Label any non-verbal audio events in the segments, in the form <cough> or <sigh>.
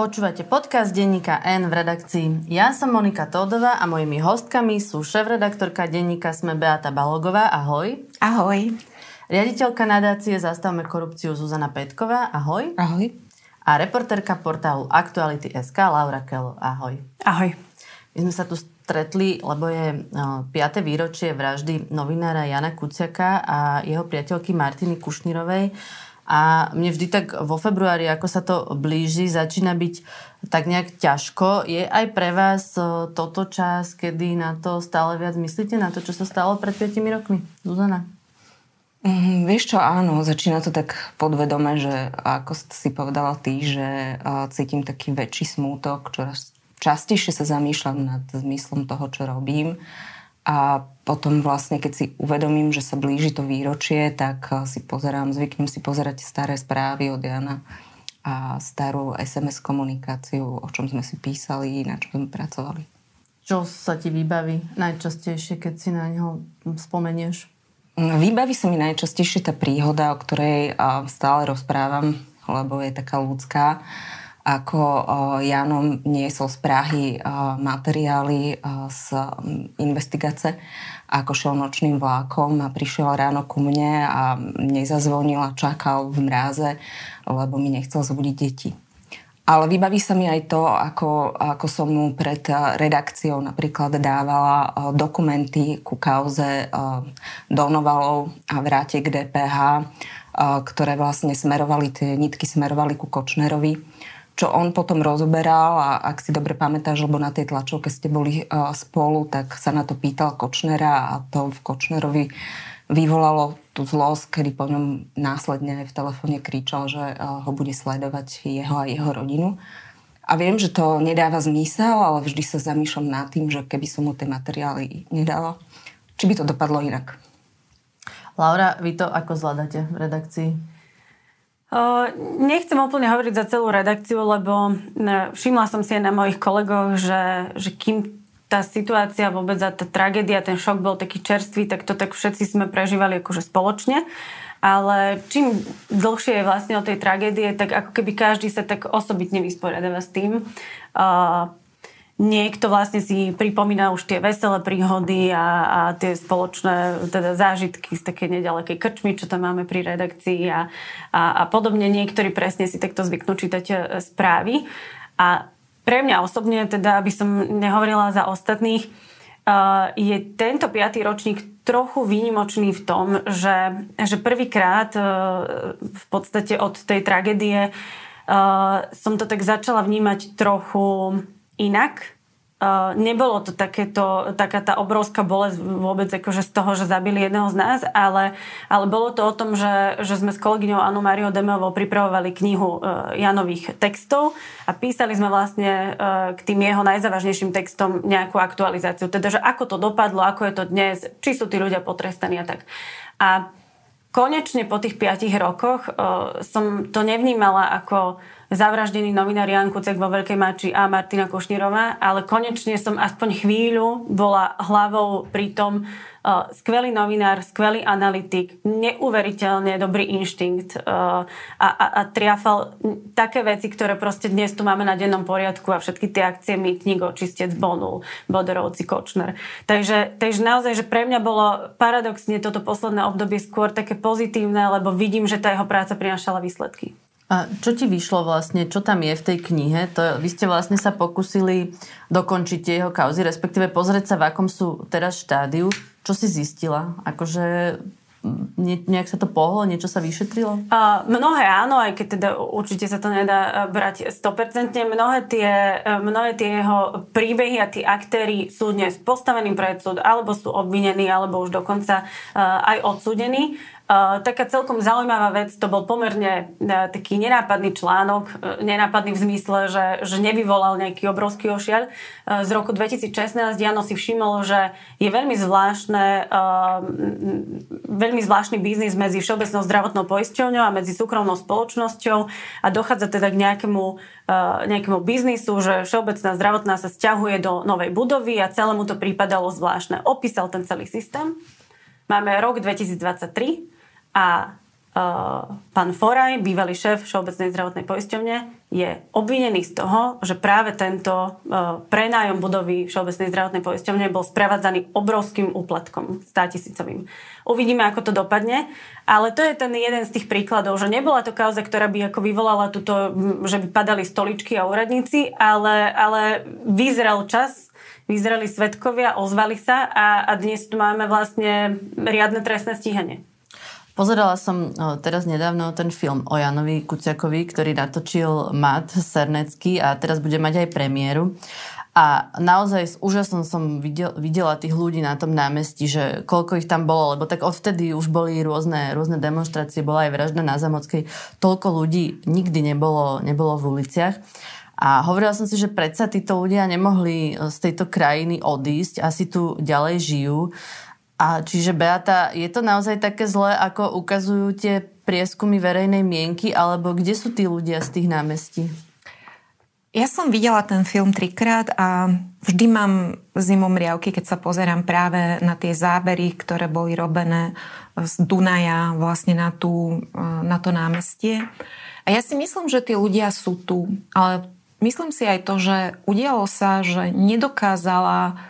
Počúvate podcast denníka N v redakcii. Ja som Monika Tódová a mojimi hostkami sú šéf-redaktorka denníka Sme Beata Balogová. Ahoj. Ahoj. Riaditeľka nadácie Zastavme korupciu Zuzana Petková. Ahoj. Ahoj. A reporterka portálu Aktuality.sk Laura Kelo. Ahoj. Ahoj. My sme sa tu stretli, lebo je 5. výročie vraždy novinára Jana Kuciaka a jeho priateľky Martiny Kušnírovej. A mne vždy tak vo februári, ako sa to blíži, začína byť tak nejak ťažko. Je aj pre vás e, toto čas, kedy na to stále viac myslíte, na to, čo sa stalo pred 5 rokmi? Zuzana? Mm, vieš čo, áno, začína to tak podvedome, že ako si povedala ty, že uh, cítim taký väčší smútok, čoraz častejšie sa zamýšľam nad zmyslom toho, čo robím. A potom vlastne, keď si uvedomím, že sa blíži to výročie, tak eh, si pozerám, zvyknem si pozerať staré správy od Jana a starú SMS komunikáciu, o čom sme si písali, na čom sme pracovali. Čo sa ti vybaví najčastejšie, keď si na neho spomenieš? Mm, vybaví sa mi najčastejšie tá príhoda, o ktorej stále rozprávam, lebo je taká ľudská ako Janom niesol z Prahy materiály z investigace, ako šiel nočným vlákom a prišiel ráno ku mne a nezazvonil a čakal v mráze, lebo mi nechcel zbudiť deti. Ale vybaví sa mi aj to, ako, ako som mu pred redakciou napríklad dávala dokumenty ku kauze Donovalov a vráte k DPH, ktoré vlastne smerovali, tie nitky smerovali ku Kočnerovi čo on potom rozoberal a ak si dobre pamätáš, lebo na tej tlačovke ste boli uh, spolu, tak sa na to pýtal Kočnera a to v Kočnerovi vyvolalo tú zlosť, kedy po ňom následne v telefóne kričal, že uh, ho bude sledovať jeho a jeho rodinu. A viem, že to nedáva zmysel, ale vždy sa zamýšľam nad tým, že keby som mu tie materiály nedala, či by to dopadlo inak. Laura, vy to ako zvládate v redakcii? Nechcem úplne hovoriť za celú redakciu, lebo všimla som si aj na mojich kolegoch, že, že kým tá situácia vôbec a tá tragédia, ten šok bol taký čerstvý, tak to tak všetci sme prežívali akože spoločne. Ale čím dlhšie je vlastne o tej tragédie, tak ako keby každý sa tak osobitne vysporiadáva s tým. Uh, niekto vlastne si pripomína už tie veselé príhody a, a tie spoločné teda zážitky z také nedalekej krčmy, čo tam máme pri redakcii a, a, a podobne. Niektorí presne si takto zvyknú čítať e, správy. A pre mňa osobne, teda aby som nehovorila za ostatných, uh, je tento piatý ročník trochu výnimočný v tom, že, že prvýkrát uh, v podstate od tej tragédie som to tak začala vnímať trochu inak. Uh, nebolo to takéto, taká tá obrovská bolesť vôbec akože z toho, že zabili jedného z nás, ale, ale bolo to o tom, že, že sme s kolegyňou Anou Mariou Demeovou pripravovali knihu uh, Janových textov a písali sme vlastne uh, k tým jeho najzávažnejším textom nejakú aktualizáciu. Teda, že ako to dopadlo, ako je to dnes, či sú tí ľudia potrestaní a tak. A konečne po tých piatich rokoch som to nevnímala ako zavraždený novinár Jan Kucek vo Veľkej Mači a Martina Košnírová, ale konečne som aspoň chvíľu bola hlavou pri tom, uh, skvelý novinár, skvelý analytik, neuveriteľne dobrý inštinkt uh, a, a, a triafal také veci, ktoré proste dnes tu máme na dennom poriadku a všetky tie akcie Mýtnik, Očistec, Bonul, Boderovci, Kočner. Takže, takže naozaj, že pre mňa bolo paradoxne toto posledné obdobie skôr také pozitívne, lebo vidím, že tá jeho práca prinášala výsledky. A čo ti vyšlo vlastne, čo tam je v tej knihe? To, vy ste vlastne sa pokusili dokončiť jeho kauzy, respektíve pozrieť sa, v akom sú teraz štádiu. Čo si zistila? Akože nie, nejak sa to pohlo, niečo sa vyšetrilo? Uh, mnohé áno, aj keď teda určite sa to nedá brať 100%. Mnohé tie, mnohé tie jeho príbehy a tí aktéry sú dnes postavení pred súd, alebo sú obvinení, alebo už dokonca uh, aj odsúdení. Taká celkom zaujímavá vec, to bol pomerne uh, taký nenápadný článok, uh, nenápadný v zmysle, že, že nevyvolal nejaký obrovský ošiaľ. Uh, z roku 2016 Jano si všimol, že je veľmi zvláštne, uh, veľmi zvláštny biznis medzi Všeobecnou zdravotnou poisťovňou a medzi súkromnou spoločnosťou a dochádza teda k nejakému, nejakému biznisu, že Všeobecná zdravotná sa stiahuje do novej budovy a celému to prípadalo zvláštne. Opísal ten celý systém. Máme rok 2023 a uh, pán Foraj, bývalý šéf Všeobecnej zdravotnej poisťovne, je obvinený z toho, že práve tento uh, prenájom budovy Všeobecnej zdravotnej poisťovne bol sprevádzaný obrovským úplatkom, státisícovým. Uvidíme, ako to dopadne, ale to je ten jeden z tých príkladov, že nebola to kauza, ktorá by ako vyvolala túto, že by padali stoličky a úradníci, ale, ale vyzrel čas, vyzreli svetkovia, ozvali sa a, a dnes tu máme vlastne riadne trestné stíhanie. Pozerala som teraz nedávno ten film o Janovi Kuciakovi, ktorý natočil Matt Sernecký a teraz bude mať aj premiéru. A naozaj s úžasom som videl, videla tých ľudí na tom námestí, že koľko ich tam bolo, lebo tak odvtedy už boli rôzne, rôzne demonstrácie, bola aj vražda na Zamockej. Toľko ľudí nikdy nebolo, nebolo v uliciach. A hovorila som si, že predsa títo ľudia nemohli z tejto krajiny odísť, asi tu ďalej žijú. A čiže Beata, je to naozaj také zlé, ako ukazujú tie prieskumy verejnej mienky, alebo kde sú tí ľudia z tých námestí? Ja som videla ten film trikrát a vždy mám zimom riavky, keď sa pozerám práve na tie zábery, ktoré boli robené z Dunaja vlastne na, tú, na to námestie. A ja si myslím, že tí ľudia sú tu, ale myslím si aj to, že udialo sa, že nedokázala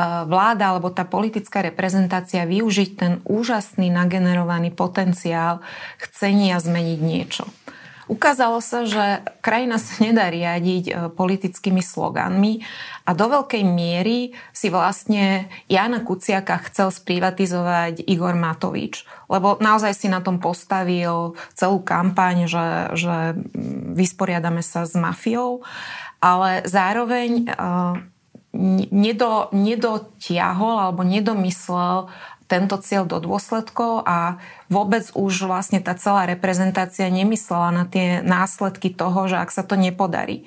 vláda alebo tá politická reprezentácia využiť ten úžasný nagenerovaný potenciál chcenia zmeniť niečo. Ukázalo sa, že krajina sa nedá riadiť e, politickými sloganmi a do veľkej miery si vlastne Jana Kuciaka chcel sprivatizovať Igor Matovič, lebo naozaj si na tom postavil celú kampaň, že, že vysporiadame sa s mafiou, ale zároveň e, nedo, nedotiahol alebo nedomyslel tento cieľ do dôsledkov a vôbec už vlastne tá celá reprezentácia nemyslela na tie následky toho, že ak sa to nepodarí.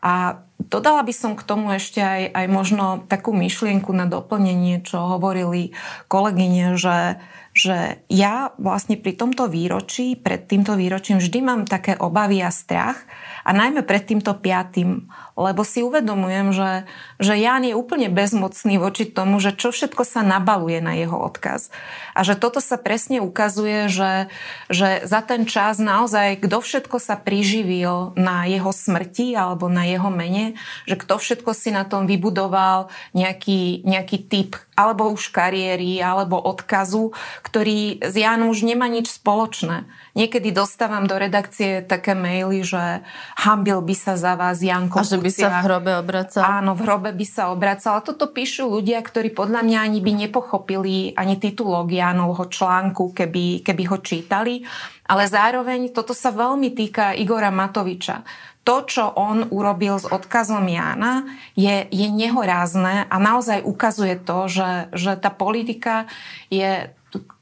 A dodala by som k tomu ešte aj, aj možno takú myšlienku na doplnenie, čo hovorili kolegyne, že, že ja vlastne pri tomto výročí, pred týmto výročím vždy mám také obavy a strach a najmä pred týmto piatým, lebo si uvedomujem, že, že Ján je úplne bezmocný voči tomu, že čo všetko sa nabaluje na jeho odkaz. A že toto sa presne ukazuje, že, že za ten čas naozaj kto všetko sa priživil na jeho smrti alebo na jeho mene, že kto všetko si na tom vybudoval nejaký, nejaký typ alebo už kariéry, alebo odkazu, ktorý s Jánom už nemá nič spoločné. Niekedy dostávam do redakcie také maily, že hambil by sa za vás Janko A že by sa v hrobe obracal. Áno, v hrobe by sa obracal. A toto píšu ľudia, ktorí podľa mňa ani by nepochopili ani titulok Jánovho článku, keby, keby ho čítali. Ale zároveň toto sa veľmi týka Igora Matoviča to, čo on urobil s odkazom Jána, je, je nehorázne a naozaj ukazuje to, že, že tá politika je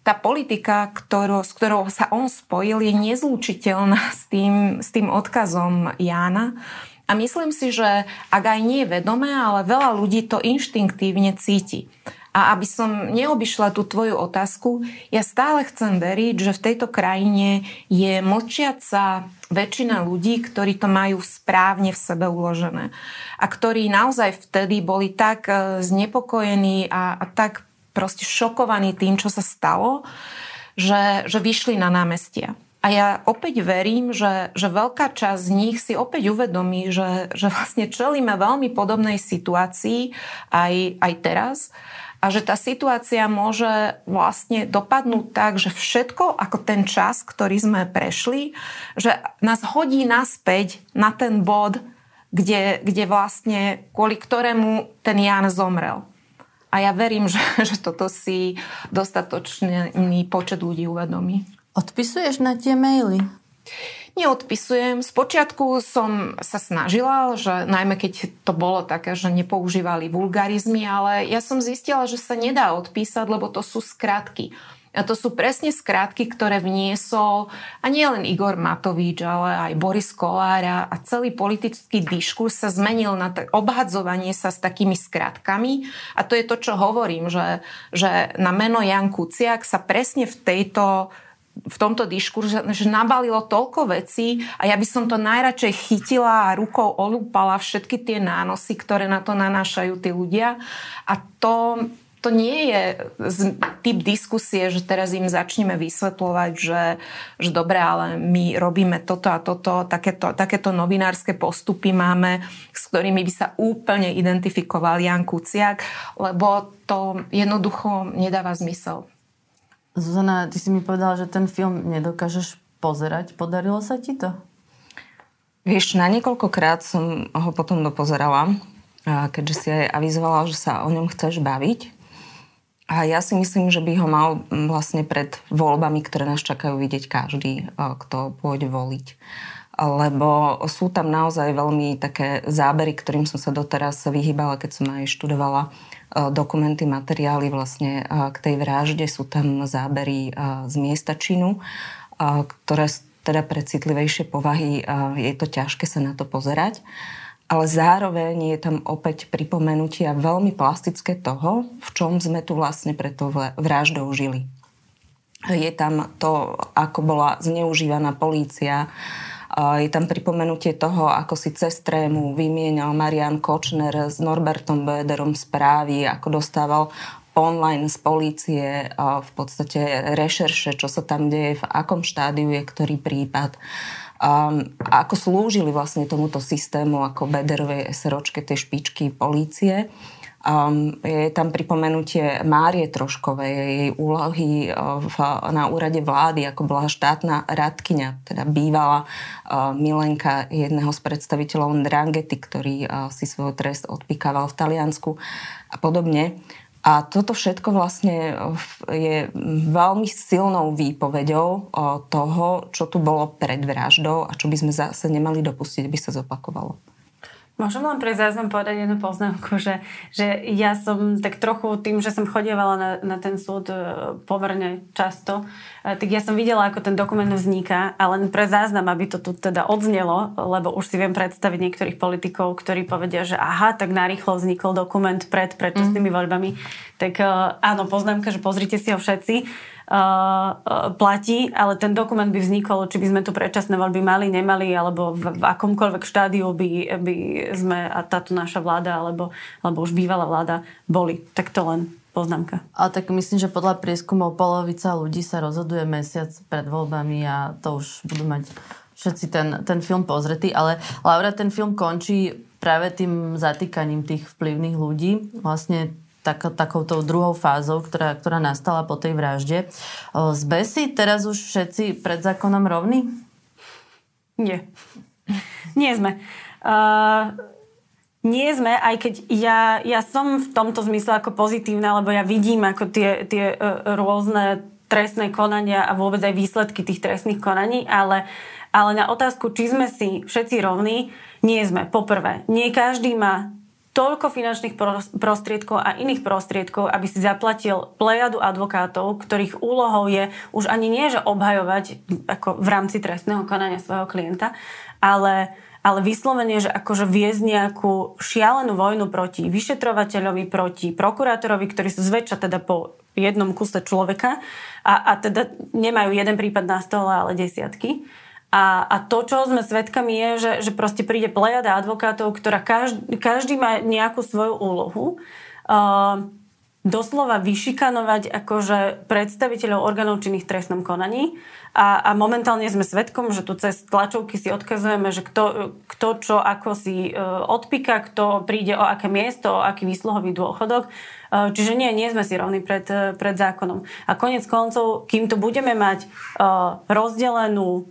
tá politika, ktorú, s ktorou sa on spojil, je nezlučiteľná s tým, s tým odkazom Jána. A myslím si, že ak aj nie je vedomé, ale veľa ľudí to inštinktívne cíti. A aby som neobyšla tú tvoju otázku, ja stále chcem veriť, že v tejto krajine je mlčiaca väčšina ľudí, ktorí to majú správne v sebe uložené. A ktorí naozaj vtedy boli tak e, znepokojení a, a tak proste šokovaní tým, čo sa stalo, že, že vyšli na námestia. A ja opäť verím, že, že veľká časť z nich si opäť uvedomí, že, že vlastne čelíme veľmi podobnej situácii aj, aj teraz a že tá situácia môže vlastne dopadnúť tak, že všetko ako ten čas, ktorý sme prešli, že nás hodí naspäť na ten bod, kde, kde vlastne kvôli ktorému ten Jan zomrel. A ja verím, <laughs> že, že toto si dostatočný počet ľudí uvedomí. Odpisuješ na tie maily? Neodpisujem. Spočiatku som sa snažila, že najmä keď to bolo také, že nepoužívali vulgarizmy, ale ja som zistila, že sa nedá odpísať, lebo to sú skratky. A to sú presne skratky, ktoré vniesol a nie len Igor Matovič, ale aj Boris Kolára a celý politický diskurs sa zmenil na t- obhadzovanie sa s takými skratkami. A to je to, čo hovorím, že, že na meno Jan Kuciak sa presne v tejto v tomto diskurze, že nabalilo toľko vecí a ja by som to najradšej chytila a rukou olúpala všetky tie nánosy, ktoré na to nanášajú tí ľudia. A to, to nie je typ diskusie, že teraz im začneme vysvetľovať, že, že dobre, ale my robíme toto a toto, takéto, takéto novinárske postupy máme, s ktorými by sa úplne identifikoval Jan Kuciak, lebo to jednoducho nedáva zmysel. Zuzana, ty si mi povedala, že ten film nedokážeš pozerať. Podarilo sa ti to? Vieš, na niekoľkokrát som ho potom dopozerala, keďže si aj avizovala, že sa o ňom chceš baviť. A ja si myslím, že by ho mal vlastne pred voľbami, ktoré nás čakajú, vidieť každý, kto pôjde voliť. Lebo sú tam naozaj veľmi také zábery, ktorým som sa doteraz vyhýbala, keď som aj študovala E, dokumenty, materiály vlastne e, k tej vražde. Sú tam zábery e, z miesta činu, ktoré teda pre citlivejšie povahy je to ťažké sa na to pozerať. Ale zároveň je tam opäť pripomenutie veľmi plastické toho, v čom sme tu vlastne pre to vraždou žili. Je tam to, ako bola zneužívaná polícia, je tam pripomenutie toho, ako si cez trému vymienal Marian Kočner s Norbertom Böderom správy, ako dostával online z polície v podstate rešerše, čo sa tam deje, v akom štádiu je ktorý prípad. Um, a ako slúžili vlastne tomuto systému ako Bederovej SROčke, tej špičky polície. Um, je tam pripomenutie Márie Troškovej, jej úlohy uh, v, na úrade vlády, ako bola štátna radkyňa, teda bývala uh, milenka jedného z predstaviteľov Dranghety, ktorý uh, si svoj trest odpikával v Taliansku a podobne. A toto všetko vlastne je veľmi silnou výpovedou toho, čo tu bolo pred vraždou a čo by sme zase nemali dopustiť, aby sa zopakovalo. Môžem len pre záznam povedať jednu poznámku, že, že ja som tak trochu tým, že som chodievala na, na ten súd e, pomerne často, e, tak ja som videla, ako ten dokument vzniká a len pre záznam, aby to tu teda odznelo, lebo už si viem predstaviť niektorých politikov, ktorí povedia, že aha, tak narýchlo vznikol dokument pred predčasnými mm. voľbami. Tak e, áno, poznámka, že pozrite si ho všetci platí, ale ten dokument by vznikol, či by sme tu predčasné voľby mali, nemali, alebo v, v akomkoľvek štádiu by, by sme a táto naša vláda, alebo, alebo už bývalá vláda boli. Tak to len poznámka. Ale tak myslím, že podľa prieskumov polovica ľudí sa rozhoduje mesiac pred voľbami a to už budú mať všetci ten, ten film pozretý. Ale Laura, ten film končí práve tým zatýkaním tých vplyvných ľudí. Vlastne tak, takouto druhou fázou, ktorá, ktorá nastala po tej vražde. Zbe si teraz už všetci pred zákonom rovní? Nie. Nie sme. Uh, nie sme, aj keď ja, ja som v tomto zmysle ako pozitívna, lebo ja vidím ako tie, tie uh, rôzne trestné konania a vôbec aj výsledky tých trestných konaní, ale, ale na otázku, či sme si všetci rovní, nie sme. Poprvé, nie každý má toľko finančných prostriedkov a iných prostriedkov, aby si zaplatil plejadu advokátov, ktorých úlohou je už ani nie, že obhajovať ako v rámci trestného konania svojho klienta, ale ale vyslovene, že akože viesť nejakú šialenú vojnu proti vyšetrovateľovi, proti prokurátorovi, ktorí sú zväčša teda po jednom kuse človeka a, a teda nemajú jeden prípad na stole, ale desiatky a, a to, čo sme svedkami, je, že, že proste príde plejada advokátov, ktorá každý, každý má nejakú svoju úlohu. Uh, doslova vyšikanovať akože predstaviteľov orgánov činných trestnom konaní. A, a momentálne sme svetkom, že tu cez tlačovky si odkazujeme, že kto, kto čo ako si e, odpíka, kto príde o aké miesto, o aký výsluhový dôchodok. E, čiže nie, nie sme si rovní pred, e, pred zákonom. A konec koncov, kým tu budeme mať e, rozdelenú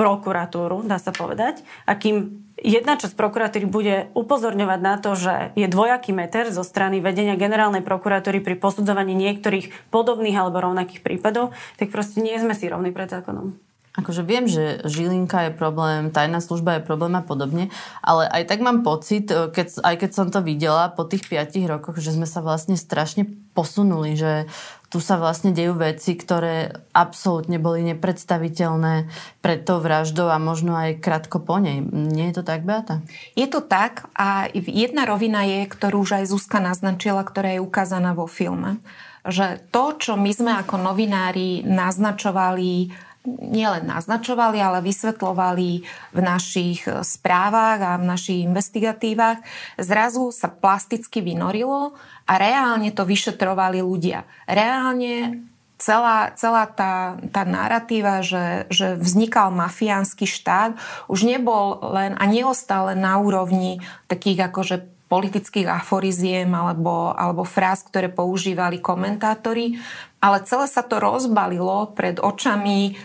prokuratúru, dá sa povedať, a kým jedna časť prokuratúry bude upozorňovať na to, že je dvojaký meter zo strany vedenia generálnej prokuratúry pri posudzovaní niektorých podobných alebo rovnakých prípadov, tak proste nie sme si rovní pred zákonom. Akože viem, že Žilinka je problém, tajná služba je problém a podobne, ale aj tak mám pocit, e, keď, aj keď som to videla po tých piatich rokoch, že sme sa vlastne strašne posunuli, že tu sa vlastne dejú veci, ktoré absolútne boli nepredstaviteľné pred tou vraždou a možno aj krátko po nej. Nie je to tak, Beata? Je to tak a jedna rovina je, ktorú už aj Zuzka naznačila, ktorá je ukázaná vo filme. Že to, čo my sme ako novinári naznačovali nielen naznačovali, ale vysvetlovali v našich správach a v našich investigatívach, zrazu sa plasticky vynorilo a reálne to vyšetrovali ľudia. Reálne celá, celá tá, tá narratíva, že, že vznikal mafiánsky štát, už nebol len a neostal len na úrovni takých akože politických aforiziem alebo, alebo fráz, ktoré používali komentátori, ale celé sa to rozbalilo pred očami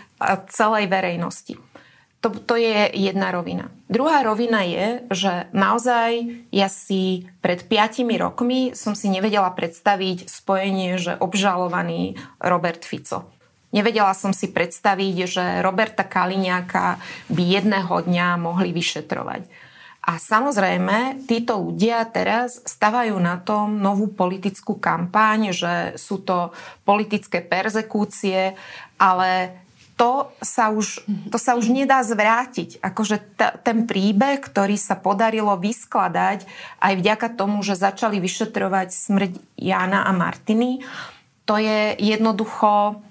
celej verejnosti. To, to je jedna rovina. Druhá rovina je, že naozaj ja si pred piatimi rokmi som si nevedela predstaviť spojenie, že obžalovaný Robert Fico. Nevedela som si predstaviť, že Roberta Kaliňáka by jedného dňa mohli vyšetrovať. A samozrejme, títo ľudia teraz stavajú na tom novú politickú kampaň, že sú to politické perzekúcie, ale to sa už, to sa už nedá zvrátiť. Akože t- ten príbeh, ktorý sa podarilo vyskladať aj vďaka tomu, že začali vyšetrovať smrť Jana a Martiny, to je jednoducho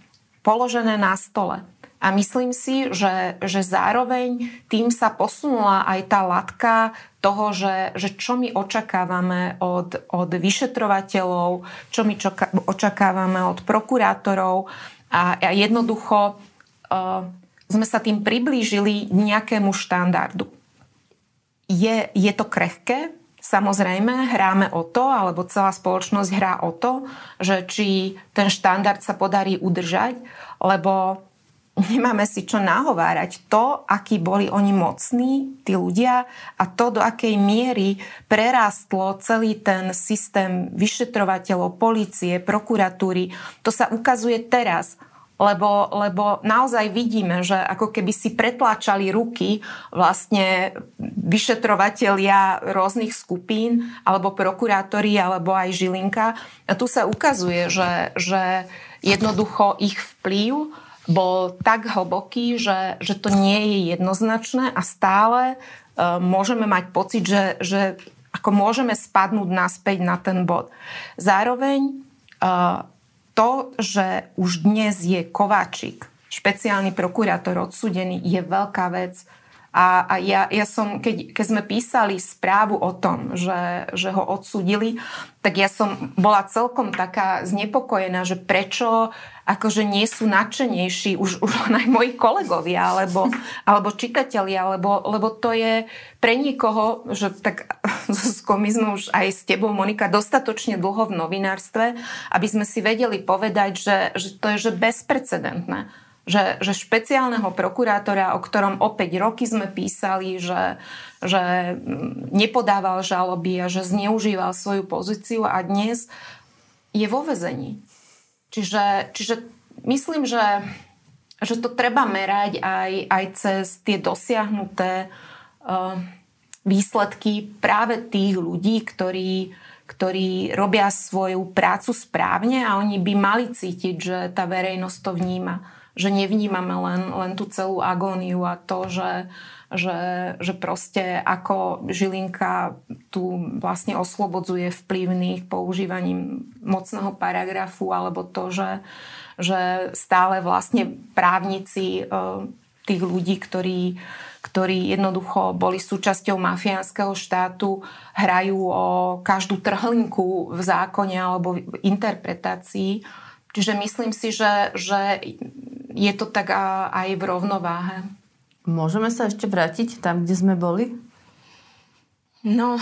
položené na stole. A myslím si, že, že zároveň tým sa posunula aj tá latka toho, že, že čo my očakávame od, od vyšetrovateľov, čo my čoka, očakávame od prokurátorov a, a jednoducho uh, sme sa tým priblížili nejakému štandardu. Je, je to krehké, Samozrejme, hráme o to, alebo celá spoločnosť hrá o to, že či ten štandard sa podarí udržať, lebo nemáme si čo nahovárať. To, akí boli oni mocní, tí ľudia, a to, do akej miery prerástlo celý ten systém vyšetrovateľov, policie, prokuratúry, to sa ukazuje teraz. Lebo, lebo naozaj vidíme, že ako keby si pretláčali ruky vlastne vyšetrovatelia rôznych skupín, alebo prokurátori, alebo aj Žilinka. A tu sa ukazuje, že, že jednoducho ich vplyv bol tak hlboký, že, že to nie je jednoznačné a stále uh, môžeme mať pocit, že, že ako môžeme spadnúť naspäť na ten bod. Zároveň uh, to, že už dnes je Kováčik, špeciálny prokurátor odsudený, je veľká vec. A, a ja, ja som, keď, keď sme písali správu o tom, že, že ho odsudili, tak ja som bola celkom taká znepokojená, že prečo akože nie sú nadšenejší už, už <laughs> aj moji kolegovia alebo, alebo čitatelia, lebo, lebo to je pre nikoho, že tak <laughs> my sme už aj s tebou, Monika, dostatočne dlho v novinárstve, aby sme si vedeli povedať, že, že to je že bezprecedentné že, že špeciálneho prokurátora, o ktorom opäť roky sme písali, že, že nepodával žaloby a že zneužíval svoju pozíciu a dnes je vo vezení. Čiže, čiže myslím, že, že to treba merať aj, aj cez tie dosiahnuté uh, výsledky práve tých ľudí, ktorí, ktorí robia svoju prácu správne a oni by mali cítiť, že tá verejnosť to vníma že nevnímame len, len tú celú agóniu a to, že, že, že proste ako Žilinka tu vlastne oslobodzuje vplyvných používaním mocného paragrafu alebo to, že, že stále vlastne právnici e, tých ľudí, ktorí, ktorí jednoducho boli súčasťou mafiánskeho štátu, hrajú o každú trhlinku v zákone alebo v interpretácii. Čiže myslím si, že, že je to tak aj v rovnováhe. Môžeme sa ešte vrátiť tam, kde sme boli? No,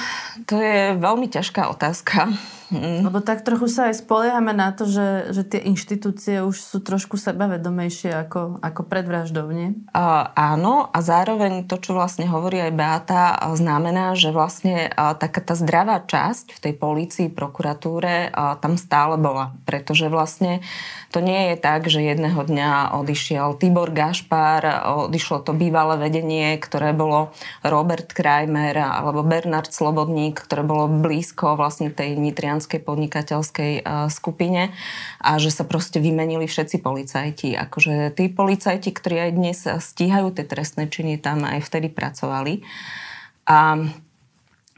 to je veľmi ťažká otázka. Mm. Lebo tak trochu sa aj spoliehame na to, že, že tie inštitúcie už sú trošku sebavedomejšie ako, ako pred vraždou, nie? Uh, áno, a zároveň to, čo vlastne hovorí aj Beata, znamená, že vlastne uh, taká tá zdravá časť v tej polícii, prokuratúre uh, tam stále bola. Pretože vlastne to nie je tak, že jedného dňa odišiel Tibor Gašpar, odišlo to bývalé vedenie, ktoré bolo Robert Krajmer alebo Bernard Slobodník, ktoré bolo blízko vlastne tej nitrianskej občianskej podnikateľskej eh, skupine a že sa proste vymenili všetci policajti. Akože tí policajti, ktorí aj dnes stíhajú tie trestné činy, tam aj vtedy pracovali. A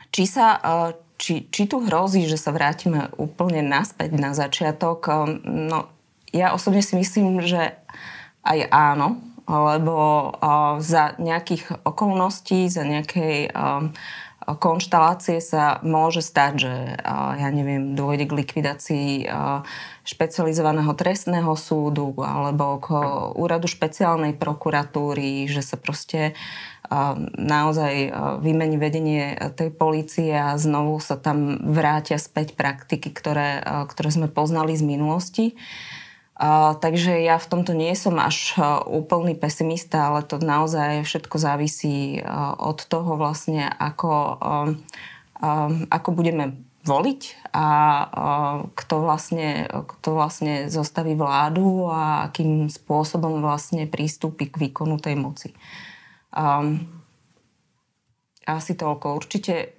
či sa eh, či, či tu hrozí, že sa vrátime úplne naspäť na začiatok, no ja osobne si myslím, že aj áno, lebo za nejakých okolností, za nejakej konštalácie sa môže stať, že ja neviem, dôjde k likvidácii špecializovaného trestného súdu alebo k úradu špeciálnej prokuratúry, že sa proste naozaj vymení vedenie tej polície a znovu sa tam vrátia späť praktiky, ktoré, ktoré sme poznali z minulosti. Takže ja v tomto nie som až uh, úplný pesimista, ale to naozaj všetko závisí uh, od toho vlastne, ako, um, ako budeme voliť a kto vlastne, kto vlastne zostaví vládu a akým spôsobom vlastne prístupí k výkonu tej moci. Um, asi toľko. Určite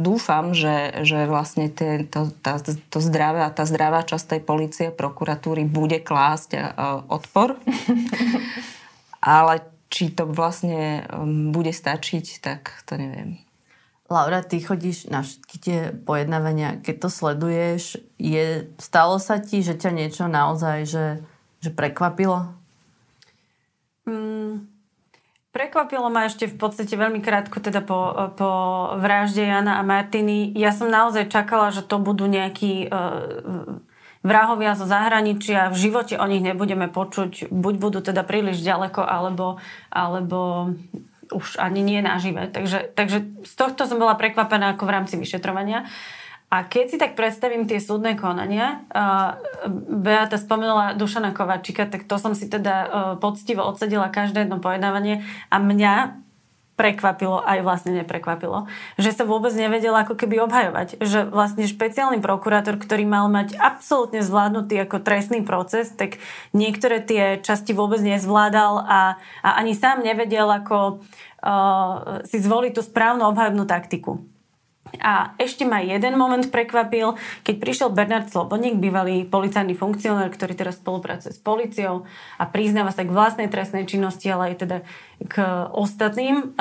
dúfam, že, že vlastne tie, to, tá, to zdravé, tá zdravá časť tej policie, prokuratúry bude klásť uh, odpor. <laughs> Ale či to vlastne um, bude stačiť, tak to neviem. Laura, ty chodíš na všetky tie pojednávania. Keď to sleduješ, je, stalo sa ti, že ťa niečo naozaj že, že prekvapilo? Mm, Prekvapilo ma ešte v podstate veľmi krátko teda po, po vražde Jana a Martiny. Ja som naozaj čakala, že to budú nejakí uh, vrahovia zo zahraničia. V živote o nich nebudeme počuť. Buď budú teda príliš ďaleko, alebo, alebo už ani nie nažive. Takže, takže z tohto som bola prekvapená ako v rámci vyšetrovania. A keď si tak predstavím tie súdne konania, uh, Beata spomenula Dušana Kovačika, tak to som si teda uh, poctivo odsedila každé jedno pojednávanie a mňa prekvapilo, aj vlastne neprekvapilo, že sa vôbec nevedela ako keby obhajovať. Že vlastne špeciálny prokurátor, ktorý mal mať absolútne zvládnutý ako trestný proces, tak niektoré tie časti vôbec nezvládal a, a ani sám nevedel, ako uh, si zvoliť tú správnu obhajobnú taktiku. A ešte ma jeden moment prekvapil, keď prišiel Bernard Slobodník, bývalý policajný funkcionár, ktorý teraz spolupracuje s policiou a priznáva sa k vlastnej trestnej činnosti, ale aj teda k ostatným,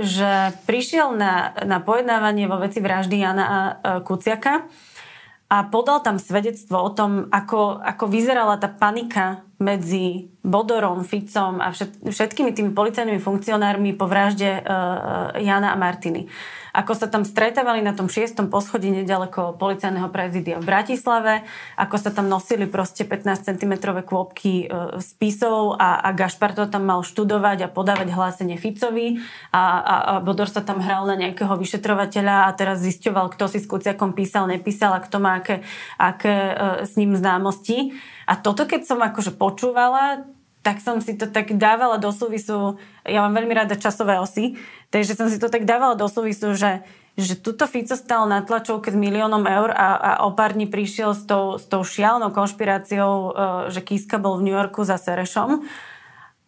že prišiel na, na pojednávanie vo veci vraždy Jana Kuciaka a podal tam svedectvo o tom, ako, ako vyzerala tá panika medzi Bodorom, Ficom a všetkými tými policajnými funkcionármi po vražde Jana a Martiny ako sa tam stretávali na tom šiestom poschodí nedaleko policajného prezidia v Bratislave, ako sa tam nosili proste 15 cm kôpky e, spisov a, a Gašpar to tam mal študovať a podávať hlásenie Ficovi a, a, a Bodor sa tam hral na nejakého vyšetrovateľa a teraz zisťoval, kto si s Kuciakom písal, nepísal a kto má aké, aké e, s ním známosti. A toto, keď som akože počúvala, tak som si to tak dávala do súvisu, ja mám veľmi rada časové osy, takže som si to tak dávala do súvisu, že, že tuto Fico stal na tlačovke s miliónom eur a, a o pár dní prišiel s tou, s tou šialnou konšpiráciou, uh, že Kiska bol v New Yorku za Serešom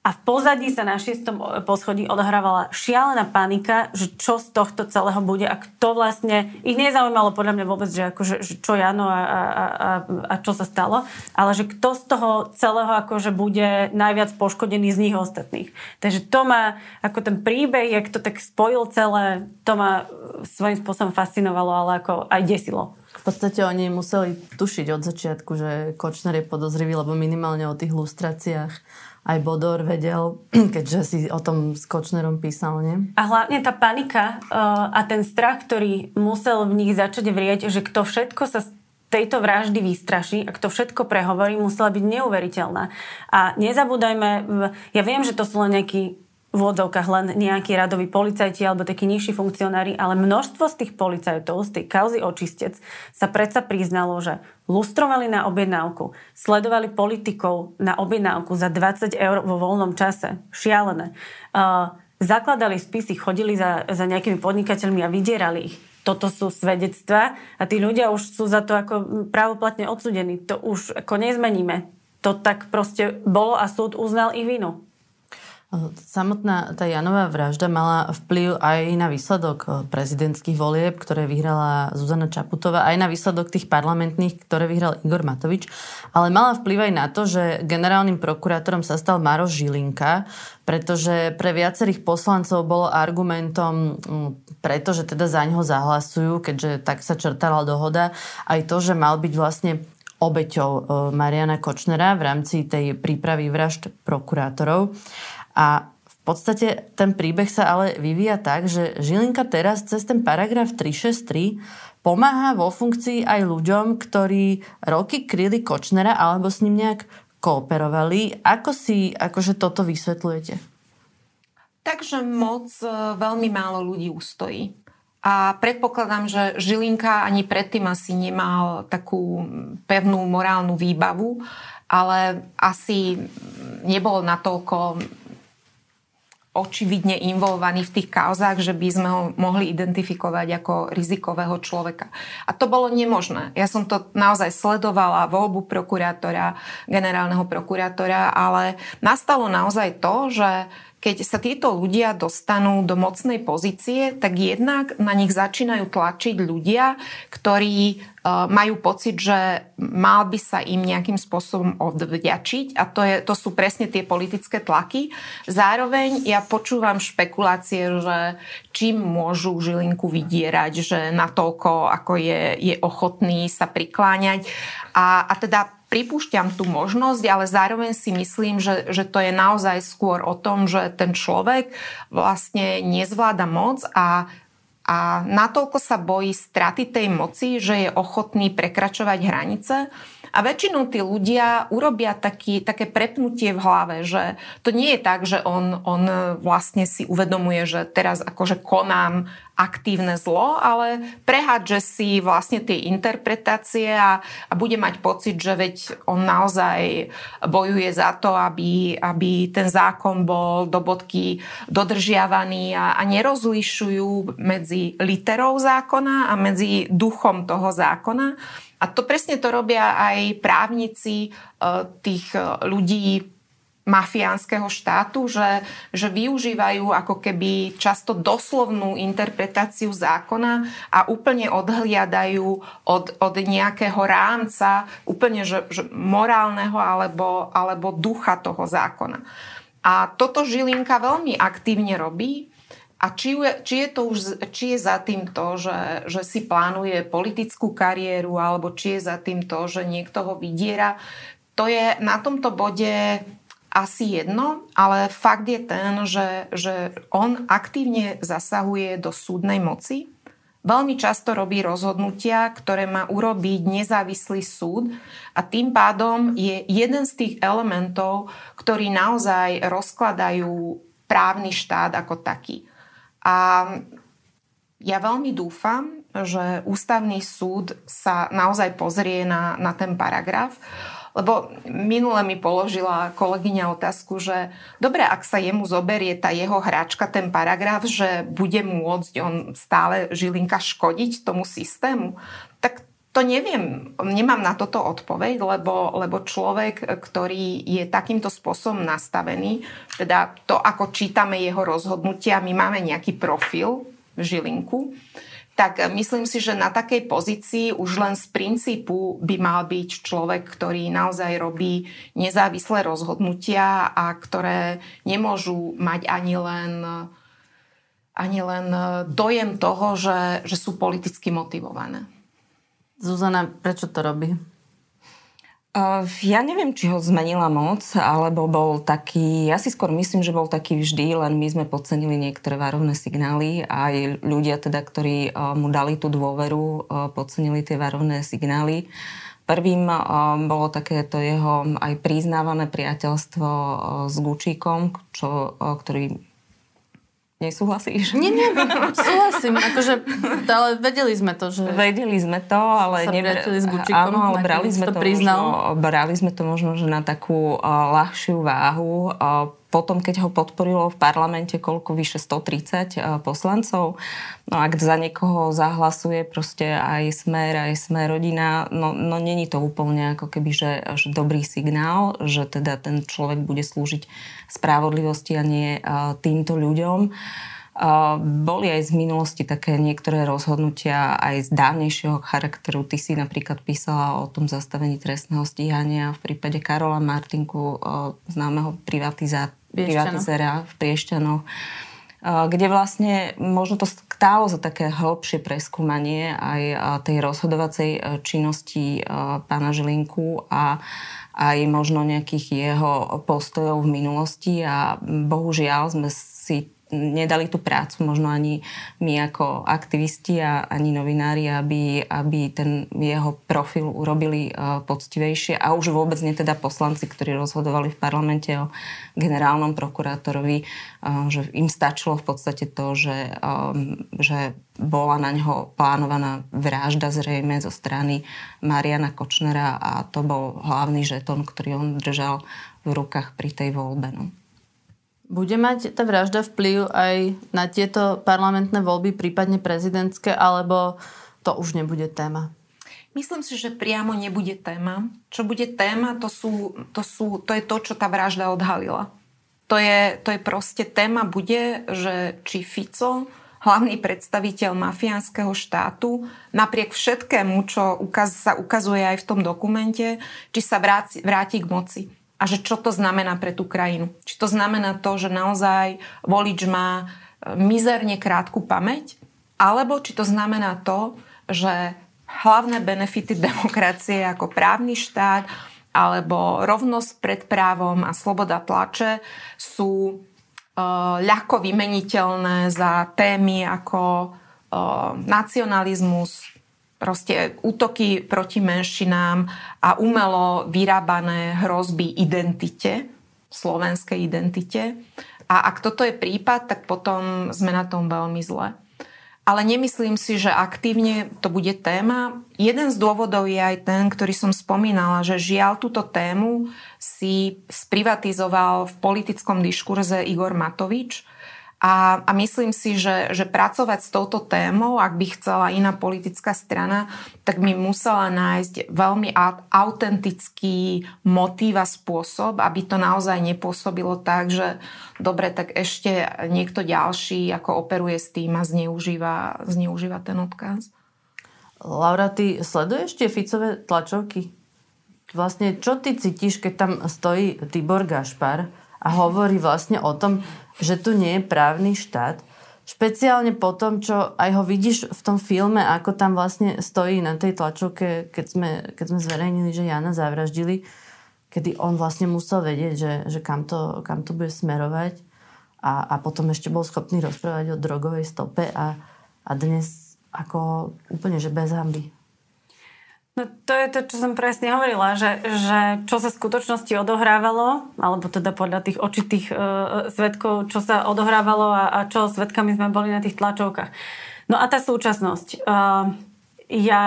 a v pozadí sa na šiestom poschodí odhrávala šialená panika, že čo z tohto celého bude a kto vlastne... Ich nezaujímalo podľa mňa vôbec, že, akože, že čo Jano a, a, a, a čo sa stalo, ale že kto z toho celého akože bude najviac poškodený z nich ostatných. Takže to ma, ako ten príbeh, jak to tak spojil celé, to ma svojím spôsobom fascinovalo, ale ako aj desilo. V podstate oni museli tušiť od začiatku, že Kočner je podozrivý, lebo minimálne o tých lustráciách aj Bodor vedel, <clears throat> keďže si o tom s Kočnerom písal, nie? A hlavne tá panika uh, a ten strach, ktorý musel v nich začať vrieť, že kto všetko sa tejto vraždy vystraší a kto všetko prehovorí, musela byť neuveriteľná. A nezabúdajme, ja viem, že to sú len nejakí v odzovkách len nejakí radoví policajti alebo takí nižší funkcionári, ale množstvo z tých policajtov, z tej kauzy očistec sa predsa priznalo, že lustrovali na objednávku, sledovali politikov na objednávku za 20 eur vo voľnom čase. Šialené. Uh, zakladali spisy, chodili za, za nejakými podnikateľmi a vydierali ich. Toto sú svedectva a tí ľudia už sú za to ako právoplatne odsudení. To už ako nezmeníme. To tak proste bolo a súd uznal ich vinu. Samotná tá Janová vražda mala vplyv aj na výsledok eh, prezidentských volieb, ktoré vyhrala Zuzana Čaputová, aj na výsledok tých parlamentných, ktoré vyhral Igor Matovič, ale mala vplyv aj na to, že generálnym prokurátorom sa stal Maroš Žilinka, pretože pre viacerých poslancov bolo argumentom, mm, pretože teda za ňoho zahlasujú, keďže tak sa črtala dohoda, aj to, že mal byť vlastne obeťou eh, Mariana Kočnera v rámci tej prípravy vražd prokurátorov. A v podstate ten príbeh sa ale vyvíja tak, že Žilinka teraz cez ten paragraf 363 pomáha vo funkcii aj ľuďom, ktorí roky kryli Kočnera alebo s ním nejak kooperovali. Ako si akože toto vysvetľujete? Takže moc e, veľmi málo ľudí ustojí. A predpokladám, že Žilinka ani predtým asi nemal takú pevnú morálnu výbavu, ale asi nebol natoľko očividne involvovaný v tých kauzách, že by sme ho mohli identifikovať ako rizikového človeka. A to bolo nemožné. Ja som to naozaj sledovala, voľbu prokurátora, generálneho prokurátora, ale nastalo naozaj to, že keď sa títo ľudia dostanú do mocnej pozície, tak jednak na nich začínajú tlačiť ľudia, ktorí uh, majú pocit, že mal by sa im nejakým spôsobom odvďačiť a to, je, to sú presne tie politické tlaky. Zároveň ja počúvam špekulácie, že čím môžu Žilinku vydierať, že natoľko ako je, je ochotný sa prikláňať. A, a teda pripúšťam tú možnosť, ale zároveň si myslím, že, že to je naozaj skôr o tom, že ten človek vlastne nezvláda moc a a natoľko sa bojí straty tej moci, že je ochotný prekračovať hranice, a väčšinou tí ľudia urobia taký, také prepnutie v hlave, že to nie je tak, že on, on vlastne si uvedomuje, že teraz akože konám aktívne zlo, ale prehádže si vlastne tie interpretácie a, a bude mať pocit, že veď on naozaj bojuje za to, aby, aby ten zákon bol do bodky dodržiavaný a, a nerozlišujú medzi literou zákona a medzi duchom toho zákona. A to presne to robia aj právnici e, tých e, ľudí mafiánskeho štátu, že, že využívajú ako keby často doslovnú interpretáciu zákona a úplne odhliadajú od, od nejakého rámca, úplne že, že morálneho alebo, alebo ducha toho zákona. A toto Žilinka veľmi aktívne robí a či, či, je to už, či je za tým to, že, že si plánuje politickú kariéru, alebo či je za tým to, že niekto ho vydiera, to je na tomto bode asi jedno, ale fakt je ten, že, že on aktívne zasahuje do súdnej moci. Veľmi často robí rozhodnutia, ktoré má urobiť nezávislý súd a tým pádom je jeden z tých elementov, ktorí naozaj rozkladajú právny štát ako taký. A ja veľmi dúfam, že ústavný súd sa naozaj pozrie na, na ten paragraf, lebo minule mi položila kolegyňa otázku, že dobre, ak sa jemu zoberie tá jeho hračka, ten paragraf, že bude môcť on stále Žilinka škodiť tomu systému, to neviem, nemám na toto odpoveď, lebo, lebo človek, ktorý je takýmto spôsobom nastavený, teda to, ako čítame jeho rozhodnutia, my máme nejaký profil v Žilinku, tak myslím si, že na takej pozícii už len z princípu by mal byť človek, ktorý naozaj robí nezávislé rozhodnutia a ktoré nemôžu mať ani len, ani len dojem toho, že, že sú politicky motivované. Zuzana, prečo to robí? Ja neviem, či ho zmenila moc, alebo bol taký, ja si skôr myslím, že bol taký vždy, len my sme podcenili niektoré varovné signály a aj ľudia teda, ktorí mu dali tú dôveru, podcenili tie varovné signály. Prvým bolo takéto jeho aj priznávané priateľstvo s Gučíkom, čo, ktorý Nesúhlasíš? Nie, nie, súhlasím. Akože, ale vedeli sme to, že... Vedeli sme to, ale... Sa neber... s Gučikom, Áno, ale brali sme to, priznal. možno, brali sme to možno, že na takú uh, ľahšiu váhu. Uh, potom, keď ho podporilo v parlamente koľko vyše 130 poslancov, no ak za niekoho zahlasuje proste aj smer, aj smer rodina, no, no není to úplne ako keby, že, že dobrý signál, že teda ten človek bude slúžiť spravodlivosti a nie týmto ľuďom. Boli aj z minulosti také niektoré rozhodnutia aj z dávnejšieho charakteru. Ty si napríklad písala o tom zastavení trestného stíhania v prípade Karola Martinku, známeho privatizátora privatizera v Priešťanoch, kde vlastne možno to stálo za také hĺbšie preskúmanie aj tej rozhodovacej e, činnosti e, pána Žilinku a aj možno nejakých jeho postojov v minulosti. A bohužiaľ sme si nedali tú prácu možno ani my ako aktivisti a ani novinári, aby, aby ten jeho profil urobili uh, poctivejšie a už vôbec nie teda poslanci, ktorí rozhodovali v parlamente o generálnom prokurátorovi, uh, že im stačilo v podstate to, že, um, že bola na ňo plánovaná vražda zrejme zo strany Mariana Kočnera a to bol hlavný žeton, ktorý on držal v rukách pri tej voľbe. No. Bude mať tá vražda vplyv aj na tieto parlamentné voľby, prípadne prezidentské, alebo to už nebude téma? Myslím si, že priamo nebude téma. Čo bude téma, to, sú, to, sú, to je to, čo tá vražda odhalila. To je, to je proste téma bude, že či Fico, hlavný predstaviteľ mafiánskeho štátu, napriek všetkému, čo ukaz, sa ukazuje aj v tom dokumente, či sa vráti, vráti k moci a že čo to znamená pre tú krajinu. Či to znamená to, že naozaj volič má e, mizerne krátku pamäť, alebo či to znamená to, že hlavné benefity <laughs> demokracie ako právny štát alebo rovnosť pred právom a sloboda tlače sú uh, ľahko vymeniteľné za témy ako uh, nacionalizmus, proste útoky proti menšinám a umelo vyrábané hrozby identite, slovenskej identite. A ak toto je prípad, tak potom sme na tom veľmi zle. Ale nemyslím si, že aktívne to bude téma. Jeden z dôvodov je aj ten, ktorý som spomínala, že žiaľ túto tému si sprivatizoval v politickom diskurze Igor Matovič, a, a myslím si, že, že pracovať s touto témou, ak by chcela iná politická strana, tak by musela nájsť veľmi autentický motív a spôsob, aby to naozaj nepôsobilo tak, že dobre, tak ešte niekto ďalší ako operuje s tým a zneužíva, zneužíva ten odkaz. Laura, ty sleduješ tie Ficové tlačovky? Vlastne, čo ty cítiš, keď tam stojí Tibor Gašpar a hovorí vlastne o tom, že tu nie je právny štát. Špeciálne po tom, čo aj ho vidíš v tom filme, ako tam vlastne stojí na tej tlačovke, keď sme, keď sme zverejnili, že Jana zavraždili, kedy on vlastne musel vedieť, že, že kam, to, kam to bude smerovať a, a potom ešte bol schopný rozprávať o drogovej stope a, a dnes ako úplne, že bez hamby. No to je to, čo som presne hovorila, že, že čo sa v skutočnosti odohrávalo, alebo teda podľa tých očitých e, svetkov, čo sa odohrávalo a, a čo svetkami sme boli na tých tlačovkách. No a tá súčasnosť. E, ja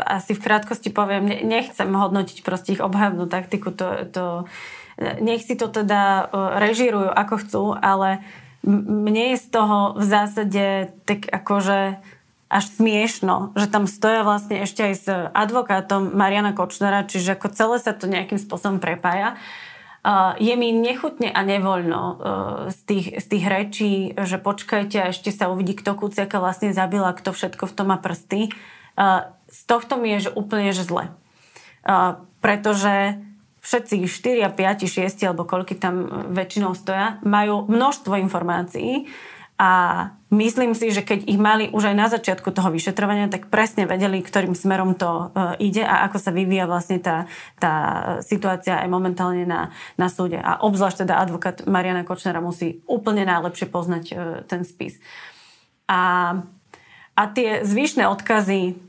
asi v krátkosti poviem, nechcem hodnotiť proste ich obhajobnú taktiku, to, to, nech si to teda e, režírujú ako chcú, ale mne je z toho v zásade tak akože až smiešno, že tam stoja vlastne ešte aj s advokátom Mariana Kočnera, čiže ako celé sa to nejakým spôsobom prepája. Uh, je mi nechutne a nevoľno uh, z, tých, z tých rečí, že počkajte a ešte sa uvidí, kto Kuciaka vlastne zabila, kto všetko v tom má prsty. Uh, z tohto mi je že úplne že zle. Pretože všetci 4, 5, 6 alebo koľky tam väčšinou stoja, majú množstvo informácií, A myslím si, že keď ich mali už aj na začiatku toho vyšetrovania, tak presne vedeli, ktorým smerom to uh, ide a ako sa vyvíja vlastne tá, tá situácia aj momentálne na, na súde. A obzvlášť teda advokát Mariana Kočnera musí úplne najlepšie poznať uh, ten spis. A, a tie zvyšné odkazy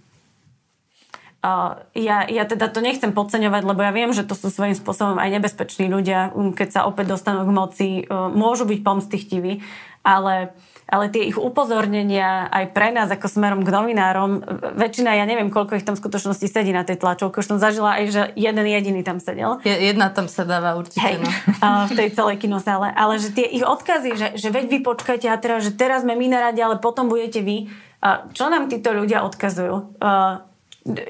Uh, ja, ja teda to nechcem podceňovať, lebo ja viem, že to sú svojím spôsobom aj nebezpeční ľudia, keď sa opäť dostanú k moci, uh, môžu byť pomstichtiví, ale, ale tie ich upozornenia aj pre nás ako smerom k novinárom, väčšina, ja neviem, koľko ich tam v skutočnosti sedí na tej tlačovke, už som zažila aj, že jeden jediný tam sedel. Jedna tam sedáva určite, Hej, no. v tej celej kinosále, ale že tie ich odkazy, že, že veď vy počkajte a teraz, že teraz sme my na rade, ale potom budete vy, čo nám títo ľudia odkazujú?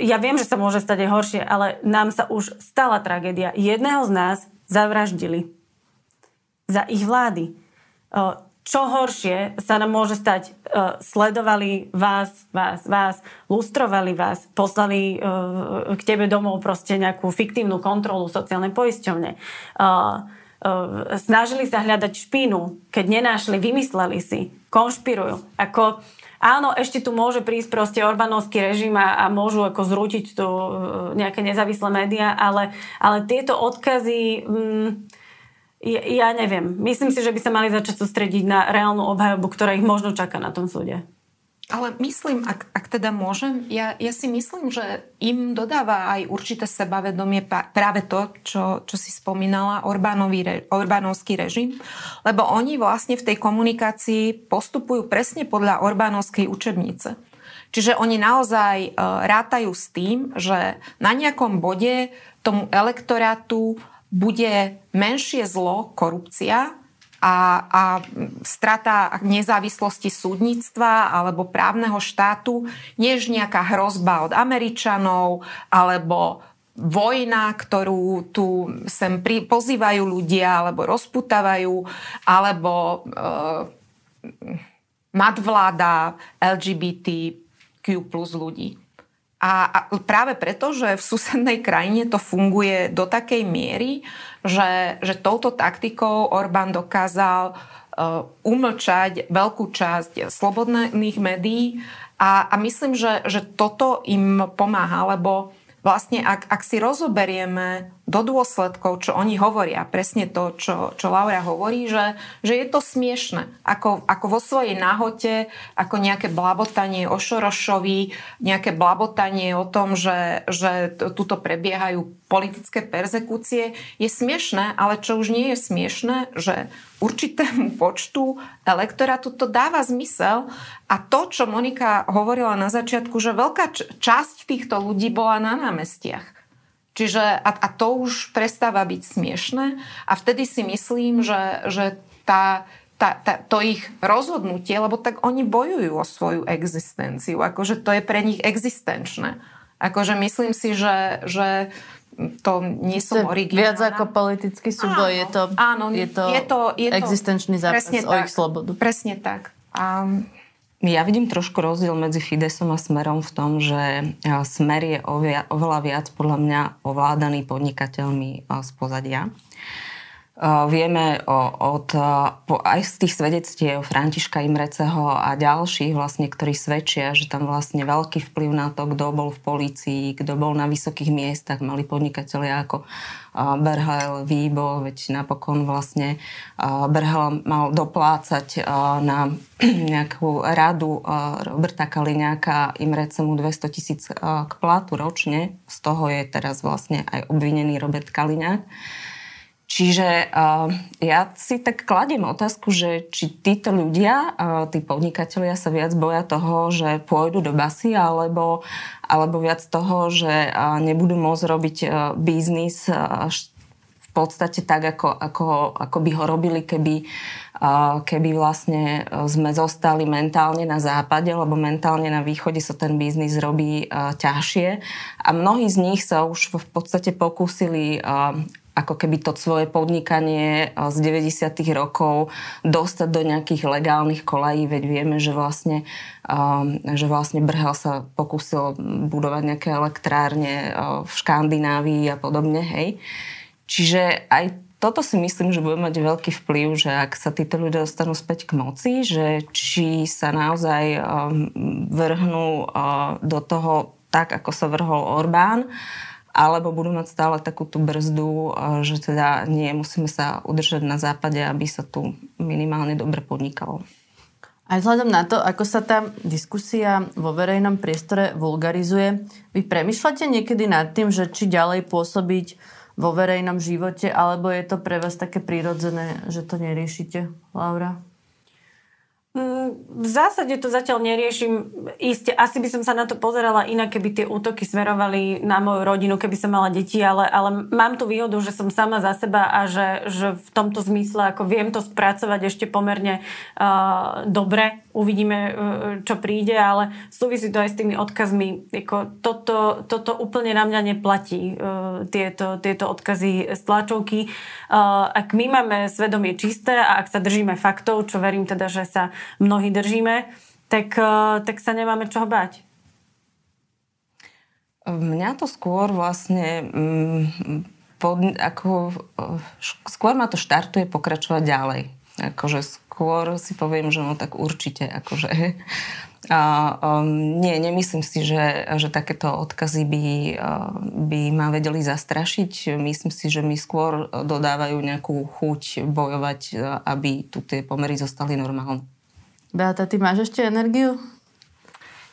ja viem, že sa môže stať aj horšie, ale nám sa už stala tragédia. Jedného z nás zavraždili za ich vlády. Čo horšie sa nám môže stať? Sledovali vás, vás, vás, lustrovali vás, poslali k tebe domov proste nejakú fiktívnu kontrolu sociálnej poisťovne. Snažili sa hľadať špínu, keď nenášli, vymysleli si, konšpirujú. Ako Áno, ešte tu môže prísť proste Orbánovský režim a, a môžu ako zrútiť tu nejaké nezávislé médiá, ale, ale tieto odkazy... Mm, ja, neviem. Myslím si, že by sa mali začať sústrediť na reálnu obhajobu, ktorá ich možno čaká na tom súde. Ale myslím, ak, ak teda môžem, ja, ja si myslím, že im dodáva aj určité sebavedomie práve to, čo, čo si spomínala, Orbánový, Orbánovský režim, lebo oni vlastne v tej komunikácii postupujú presne podľa Orbánovskej učebnice. Čiže oni naozaj e, rátajú s tým, že na nejakom bode tomu elektorátu bude menšie zlo korupcia a, a strata nezávislosti súdnictva alebo právneho štátu, než nejaká hrozba od Američanov alebo vojna, ktorú tu sem pri, pozývajú ľudia alebo rozputávajú, alebo e, nadvláda LGBTQ plus ľudí. A, práve preto, že v susednej krajine to funguje do takej miery, že, že touto taktikou Orbán dokázal uh, umlčať veľkú časť slobodných médií. A, a myslím, že, že toto im pomáha, lebo vlastne ak, ak si rozoberieme do dôsledkov, čo oni hovoria, presne to, čo, čo Laura hovorí, že, že je to smiešne. Ako, ako vo svojej náhote, ako nejaké blabotanie o Šorošovi, nejaké blabotanie o tom, že, že tuto prebiehajú politické persekúcie, je smiešne, ale čo už nie je smiešne, že určitému počtu elektorátu to dáva zmysel a to, čo Monika hovorila na začiatku, že veľká časť týchto ľudí bola na námestiach. Čiže a, a to už prestáva byť smiešne a vtedy si myslím, že, že tá, tá, tá, to ich rozhodnutie, lebo tak oni bojujú o svoju existenciu, akože to je pre nich existenčné. Akože myslím si, že, že to nie som originálna. Viac ako politický súboj, áno, je to, áno, je to, je to, je to existenčný zápas o tak, ich slobodu. Presne tak. A ja vidím trošku rozdiel medzi Fidesom a Smerom v tom, že Smer je oveľa viac podľa mňa ovládaný podnikateľmi z pozadia. Vieme od, aj z tých svedectiev Františka Imreceho a ďalších, vlastne, ktorí svedčia, že tam vlastne veľký vplyv na to, kto bol v polícii, kto bol na vysokých miestach, mali podnikatelia ako Berhel, Výbo, veď napokon vlastne Berhel mal doplácať na <clears throat> nejakú radu Roberta Kaliňáka Imrecemu 200 tisíc k platu ročne. Z toho je teraz vlastne aj obvinený Robert Kaliňák. Čiže uh, ja si tak kladiem otázku, že či títo ľudia, uh, tí podnikatelia sa viac boja toho, že pôjdu do basy, alebo, alebo viac toho, že uh, nebudú môcť robiť biznis v podstate tak, ako, ako, ako by ho robili, keby, keby vlastne sme zostali mentálne na západe, lebo mentálne na východe sa ten biznis robí ťažšie. A mnohí z nich sa už v podstate pokúsili ako keby to svoje podnikanie z 90. rokov dostať do nejakých legálnych kolají, veď vieme, že vlastne, um, že vlastne Brhel sa pokúsil budovať nejaké elektrárne uh, v Škandinávii a podobne, hej. Čiže aj toto si myslím, že bude mať veľký vplyv, že ak sa títo ľudia dostanú späť k moci, že či sa naozaj um, vrhnú uh, do toho tak, ako sa vrhol Orbán, alebo budú mať stále takú tú brzdu, uh, že teda nie, musíme sa udržať na západe, aby sa tu minimálne dobre podnikalo. Aj vzhľadom na to, ako sa tá diskusia vo verejnom priestore vulgarizuje, vy premyšľate niekedy nad tým, že či ďalej pôsobiť vo verejnom živote, alebo je to pre vás také prirodzené, že to neriešite, Laura? V zásade to zatiaľ neriešim. Isté, asi by som sa na to pozerala inak, keby tie útoky smerovali na moju rodinu, keby som mala deti, ale, ale mám tu výhodu, že som sama za seba a že, že v tomto zmysle ako viem to spracovať ešte pomerne uh, dobre uvidíme, e, čo príde, ale súvisí to aj s tými odkazmi. Jako toto, toto úplne na mňa neplatí, e, tieto, tieto odkazy z tlačovky. E, ak my máme svedomie čisté a ak sa držíme faktov, čo verím teda, že sa mnohí držíme, tak, tak sa nemáme čoho báť. Mňa to skôr vlastne mm, pod, ako, skôr ma to štartuje pokračovať ďalej. Akože skôr si poviem, že no tak určite. Akože, a, um, nie, nemyslím si, že, že takéto odkazy by, uh, by ma vedeli zastrašiť. Myslím si, že mi skôr dodávajú nejakú chuť bojovať, aby tu tie pomery zostali normálne. Beata, ty máš ešte energiu?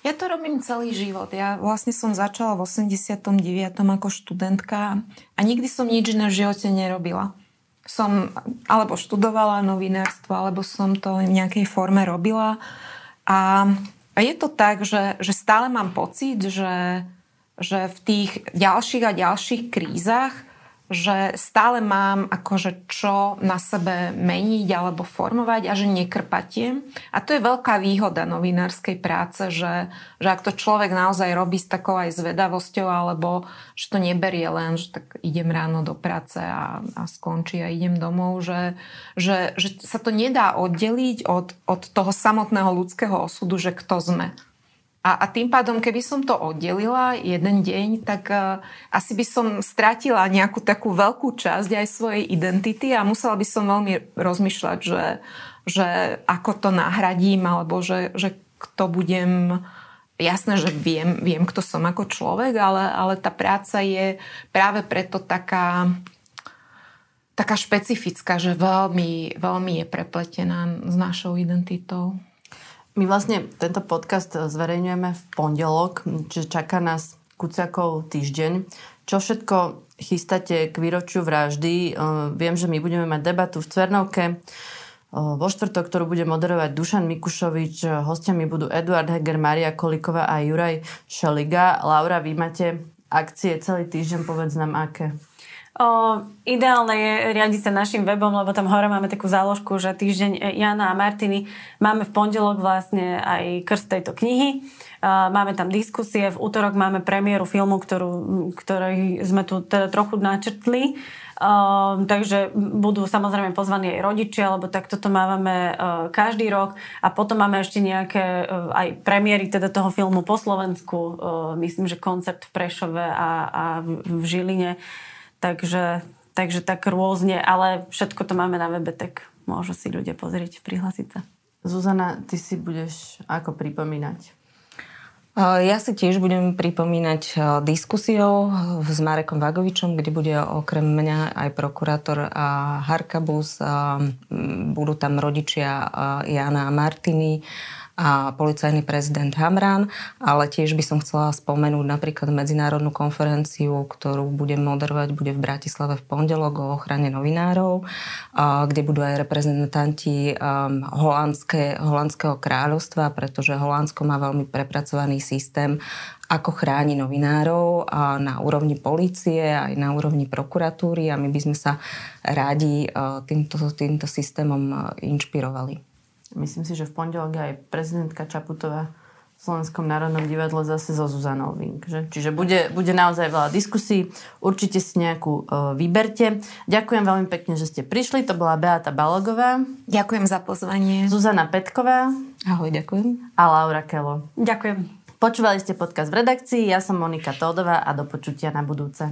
Ja to robím celý život. Ja vlastne som začala v 89. ako študentka a nikdy som nič v živote nerobila som alebo študovala novinárstvo, alebo som to v nejakej forme robila. A, a je to tak, že, že stále mám pocit, že, že v tých ďalších a ďalších krízach že stále mám akože čo na sebe meniť alebo formovať a že nekrpatiem. A to je veľká výhoda novinárskej práce, že, že ak to človek naozaj robí s takou aj zvedavosťou alebo že to neberie len, že tak idem ráno do práce a, a skončí a idem domov, že, že, že sa to nedá oddeliť od, od toho samotného ľudského osudu, že kto sme. A, a tým pádom, keby som to oddelila jeden deň, tak uh, asi by som stratila nejakú takú veľkú časť aj svojej identity a musela by som veľmi rozmýšľať, že, že ako to nahradím, alebo že, že kto budem... Jasné, že viem, viem, kto som ako človek, ale, ale tá práca je práve preto taká, taká špecifická, že veľmi, veľmi je prepletená s našou identitou. My vlastne tento podcast zverejňujeme v pondelok, čiže čaká nás Kuciakov týždeň. Čo všetko chystáte k výročiu vraždy? Viem, že my budeme mať debatu v Cvernovke vo štvrtok, ktorú bude moderovať Dušan Mikušovič. Hostiami budú Eduard Heger, Maria Koliková a Juraj Šeliga. Laura, vy máte akcie celý týždeň, povedz nám aké. O, ideálne je riadiť sa našim webom, lebo tam hore máme takú záložku, že týždeň Jana a Martiny máme v pondelok vlastne aj krst tejto knihy. Máme tam diskusie, v útorok máme premiéru filmu, ktorú, ktorý sme tu teda trochu načrtli. Uh, takže budú samozrejme pozvaní aj rodičia, lebo tak toto máme uh, každý rok a potom máme ešte nejaké uh, aj premiéry teda toho filmu po Slovensku, uh, myslím, že koncert v Prešove a, a v, v Žiline. Takže, takže tak rôzne, ale všetko to máme na webe, tak môžu si ľudia pozrieť, prihlásiť sa. Zuzana, ty si budeš ako pripomínať? Ja si tiež budem pripomínať diskusiou s Marekom Vagovičom, kde bude okrem mňa aj prokurátor Harkabus. Budú tam rodičia Jana a Martiny a policajný prezident Hamran, ale tiež by som chcela spomenúť napríklad medzinárodnú konferenciu, ktorú budem moderovať, bude v Bratislave v pondelok o ochrane novinárov, kde budú aj reprezentanti um, holandské, holandského kráľovstva, pretože Holandsko má veľmi prepracovaný systém ako chráni novinárov a na úrovni policie, aj na úrovni prokuratúry a my by sme sa rádi uh, týmto, týmto systémom uh, inšpirovali. Myslím si, že v pondelok aj prezidentka Čaputová v Slovenskom národnom divadle zase so Zuzanou Vink. Že? Čiže bude, bude naozaj veľa diskusí. Určite si nejakú uh, vyberte. Ďakujem veľmi pekne, že ste prišli. To bola Beata Balogová. Ďakujem za pozvanie. Zuzana Petková. Ahoj, ďakujem. A Laura Kelo. Ďakujem. Počúvali ste podcast v redakcii. Ja som Monika Tódová a do počutia na budúce.